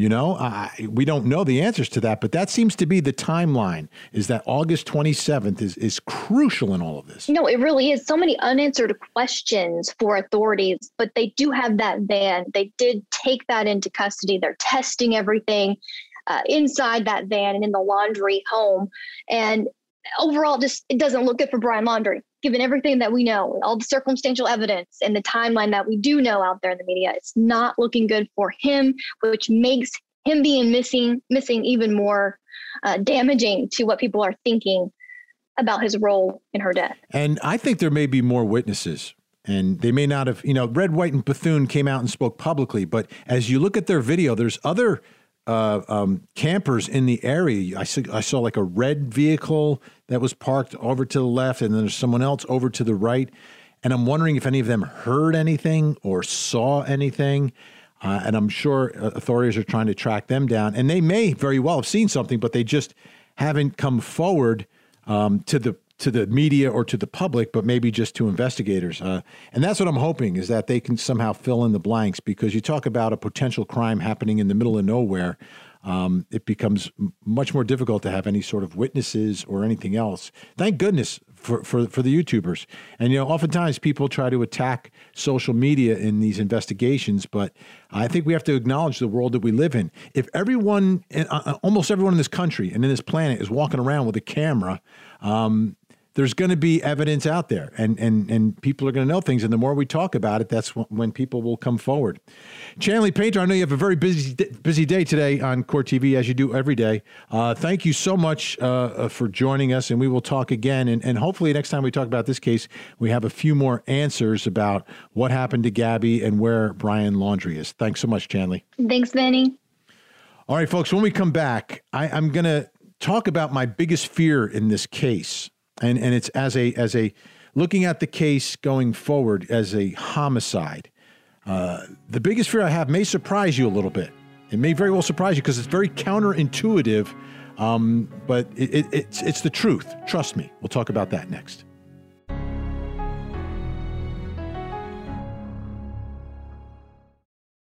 You know, I, we don't know the answers to that, but that seems to be the timeline. Is that August 27th is is crucial in all of this? No, it really is. So many unanswered questions for authorities, but they do have that van. They did take that into custody. They're testing everything uh, inside that van and in the Laundrie home. And overall, just it doesn't look good for Brian Laundrie, given everything that we know, all the circumstantial evidence and the timeline that we do know out there in the media. It's not looking good for him, which makes him being missing missing even more uh, damaging to what people are thinking about his role in her death. And I think there may be more witnesses. And they may not have, you know, Red, White, and Bethune came out and spoke publicly. But as you look at their video, there's other uh, um, campers in the area. I saw, I saw like a red vehicle that was parked over to the left, and then there's someone else over to the right. And I'm wondering if any of them heard anything or saw anything. Uh, and I'm sure uh, authorities are trying to track them down. And they may very well have seen something, but they just haven't come forward um, to the to the media or to the public, but maybe just to investigators. Uh, and that's what I'm hoping is that they can somehow fill in the blanks because you talk about a potential crime happening in the middle of nowhere. Um, it becomes much more difficult to have any sort of witnesses or anything else. Thank goodness for, for, for the YouTubers. And, you know, oftentimes people try to attack social media in these investigations, but I think we have to acknowledge the world that we live in. If everyone, uh, uh, almost everyone in this country and in this planet is walking around with a camera, um, there's going to be evidence out there and, and, and people are going to know things. And the more we talk about it, that's when people will come forward. Chanley Painter, I know you have a very busy, busy day today on Court TV, as you do every day. Uh, thank you so much uh, uh, for joining us, and we will talk again. And, and hopefully, next time we talk about this case, we have a few more answers about what happened to Gabby and where Brian Laundrie is. Thanks so much, Chanley. Thanks, Vinny. All right, folks, when we come back, I, I'm going to talk about my biggest fear in this case and and it's as a as a looking at the case going forward as a homicide. Uh, the biggest fear I have may surprise you a little bit. It may very well surprise you because it's very counterintuitive, um, but it, it, it's it's the truth. Trust me. We'll talk about that next.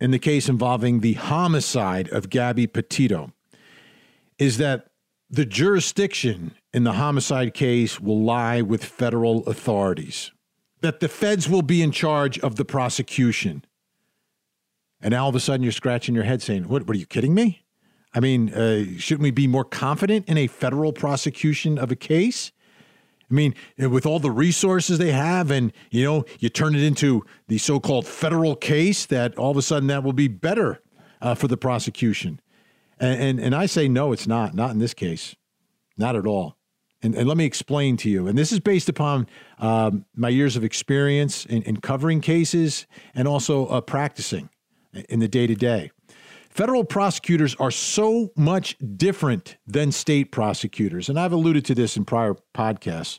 in the case involving the homicide of Gabby Petito is that the jurisdiction in the homicide case will lie with federal authorities, that the feds will be in charge of the prosecution. And now all of a sudden you're scratching your head saying, What, what are you kidding me? I mean, uh, shouldn't we be more confident in a federal prosecution of a case? I mean, with all the resources they have, and you know, you turn it into the so-called federal case, that all of a sudden that will be better uh, for the prosecution. And, and, and I say no, it's not. Not in this case, not at all. And, and let me explain to you. And this is based upon um, my years of experience in, in covering cases and also uh, practicing in the day to day. Federal prosecutors are so much different than state prosecutors. And I've alluded to this in prior podcasts.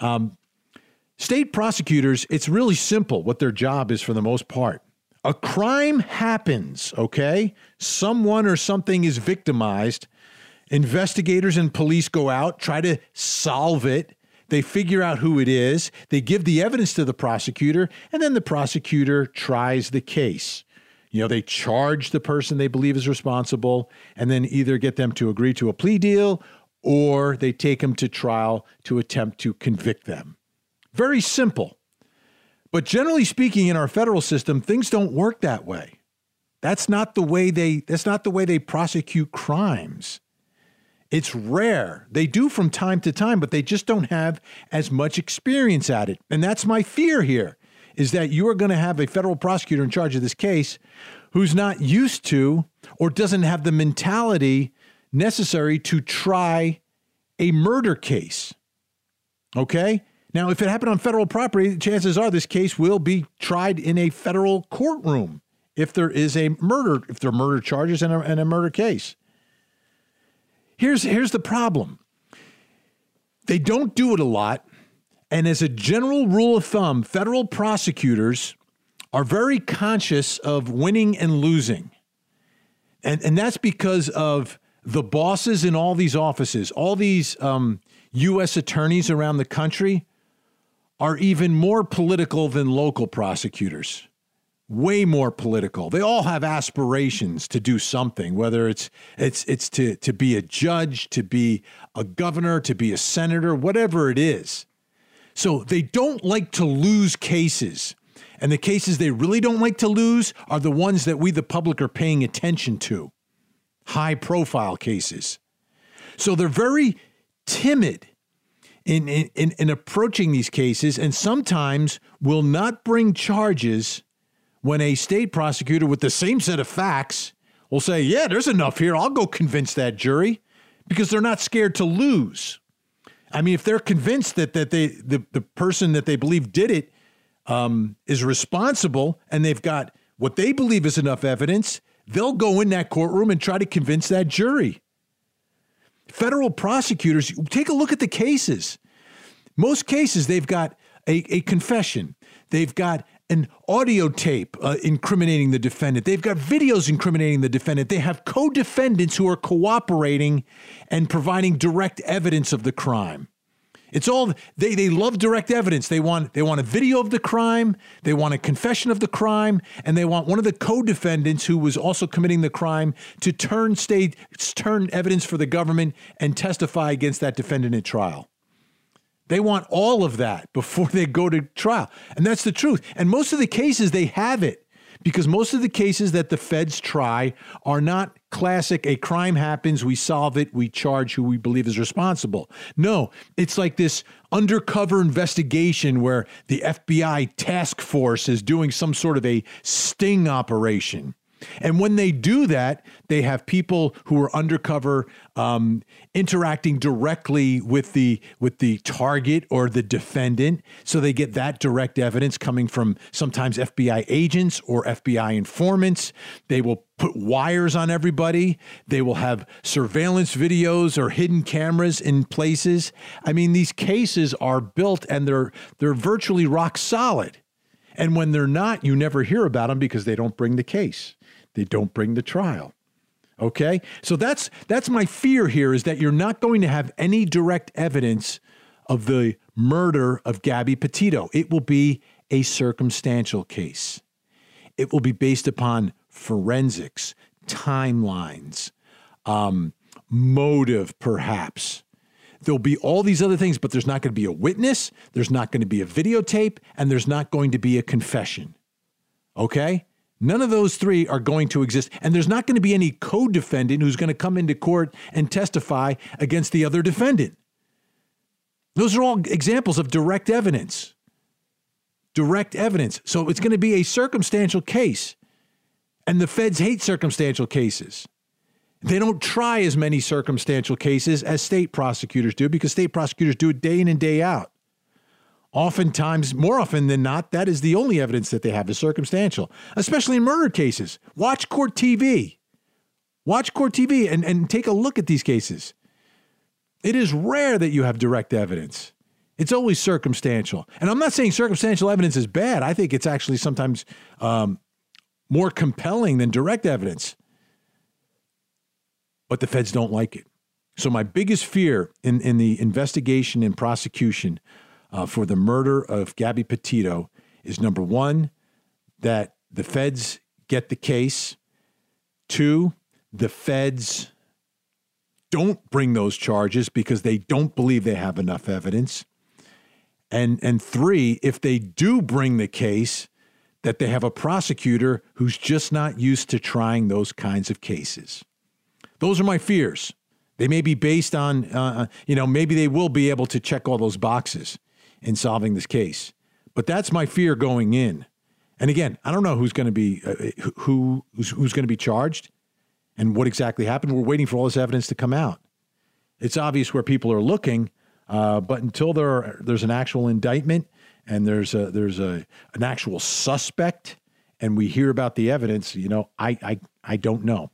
Um, state prosecutors, it's really simple what their job is for the most part. A crime happens, okay? Someone or something is victimized. Investigators and police go out, try to solve it. They figure out who it is. They give the evidence to the prosecutor, and then the prosecutor tries the case. You know, they charge the person they believe is responsible and then either get them to agree to a plea deal or they take them to trial to attempt to convict them. Very simple. But generally speaking in our federal system things don't work that way. That's not the way they that's not the way they prosecute crimes. It's rare. They do from time to time, but they just don't have as much experience at it. And that's my fear here is that you are going to have a federal prosecutor in charge of this case who's not used to or doesn't have the mentality necessary to try a murder case. Okay? Now, if it happened on federal property, chances are this case will be tried in a federal courtroom if there is a murder, if there are murder charges and a, and a murder case. Here's, here's the problem they don't do it a lot. And as a general rule of thumb, federal prosecutors are very conscious of winning and losing. And, and that's because of the bosses in all these offices, all these um, U.S. attorneys around the country are even more political than local prosecutors way more political. They all have aspirations to do something, whether it's it's it's to to be a judge, to be a governor, to be a senator, whatever it is. So they don't like to lose cases. And the cases they really don't like to lose are the ones that we the public are paying attention to. High profile cases. So they're very timid in, in, in, approaching these cases and sometimes will not bring charges when a state prosecutor with the same set of facts will say, Yeah, there's enough here. I'll go convince that jury because they're not scared to lose. I mean, if they're convinced that, that they, the, the person that they believe did it um, is responsible and they've got what they believe is enough evidence, they'll go in that courtroom and try to convince that jury. Federal prosecutors, take a look at the cases. Most cases, they've got a, a confession, they've got an audio tape uh, incriminating the defendant. They've got videos incriminating the defendant. They have co defendants who are cooperating and providing direct evidence of the crime. It's all they, they love direct evidence. They want they want a video of the crime, they want a confession of the crime, and they want one of the co-defendants who was also committing the crime to turn state turn evidence for the government and testify against that defendant at trial. They want all of that before they go to trial. And that's the truth. And most of the cases, they have it because most of the cases that the feds try are not classic a crime happens, we solve it, we charge who we believe is responsible. No, it's like this undercover investigation where the FBI task force is doing some sort of a sting operation. And when they do that, they have people who are undercover um, interacting directly with the with the target or the defendant, so they get that direct evidence coming from sometimes FBI agents or FBI informants. They will put wires on everybody. They will have surveillance videos or hidden cameras in places. I mean, these cases are built and they're they're virtually rock solid. And when they're not, you never hear about them because they don't bring the case. They don't bring the trial. Okay? So that's that's my fear here is that you're not going to have any direct evidence of the murder of Gabby Petito. It will be a circumstantial case. It will be based upon forensics, timelines, um, motive, perhaps. There'll be all these other things, but there's not going to be a witness, there's not going to be a videotape, and there's not going to be a confession. Okay? None of those three are going to exist. And there's not going to be any co defendant who's going to come into court and testify against the other defendant. Those are all examples of direct evidence. Direct evidence. So it's going to be a circumstantial case. And the feds hate circumstantial cases. They don't try as many circumstantial cases as state prosecutors do because state prosecutors do it day in and day out. Oftentimes, more often than not, that is the only evidence that they have is circumstantial, especially in murder cases. Watch court TV. Watch court TV and, and take a look at these cases. It is rare that you have direct evidence. It's always circumstantial. And I'm not saying circumstantial evidence is bad. I think it's actually sometimes um, more compelling than direct evidence. But the feds don't like it. So, my biggest fear in, in the investigation and prosecution uh, for the murder of Gabby Petito is number one, that the feds get the case. Two, the feds don't bring those charges because they don't believe they have enough evidence. And, and three, if they do bring the case, that they have a prosecutor who's just not used to trying those kinds of cases. Those are my fears. They may be based on, uh, uh you know, maybe they will be able to check all those boxes in solving this case. But that's my fear going in. And again, I don't know who's going to be uh, who who's, who's going to be charged and what exactly happened. We're waiting for all this evidence to come out. It's obvious where people are looking, uh, but until there there's an actual indictment and there's a there's a an actual suspect, and we hear about the evidence, you know, I I I don't know.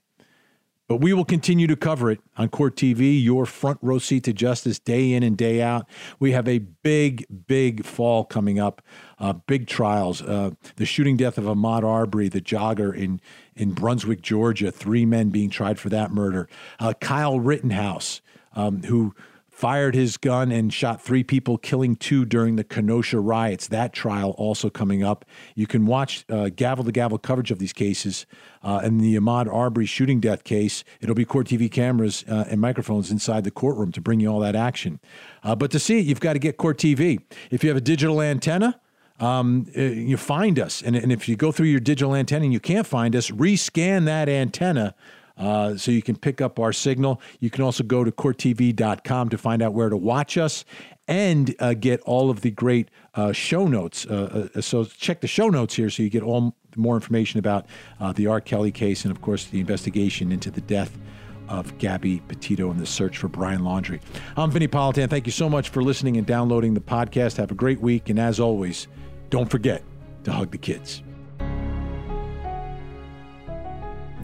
But we will continue to cover it on Court TV, your front row seat to justice day in and day out. We have a big, big fall coming up, uh, big trials. Uh, the shooting death of Ahmaud Arbery, the jogger in, in Brunswick, Georgia, three men being tried for that murder. Uh, Kyle Rittenhouse, um, who fired his gun and shot three people, killing two during the Kenosha riots. That trial also coming up. You can watch uh, gavel to gavel coverage of these cases uh, and the Ahmaud Arbery shooting death case. It'll be court TV cameras uh, and microphones inside the courtroom to bring you all that action. Uh, but to see it, you've got to get court TV. If you have a digital antenna, um, uh, you find us. And, and if you go through your digital antenna and you can't find us, rescan that antenna uh, so you can pick up our signal. You can also go to courttv.com to find out where to watch us and uh, get all of the great uh, show notes. Uh, uh, so check the show notes here so you get all more information about the R. Kelly case and, of course, the investigation into the death of Gabby Petito and the search for Brian Laundrie. I'm Vinnie Politan. Thank you so much for listening and downloading the podcast. Have a great week. And as always, don't forget to hug the kids.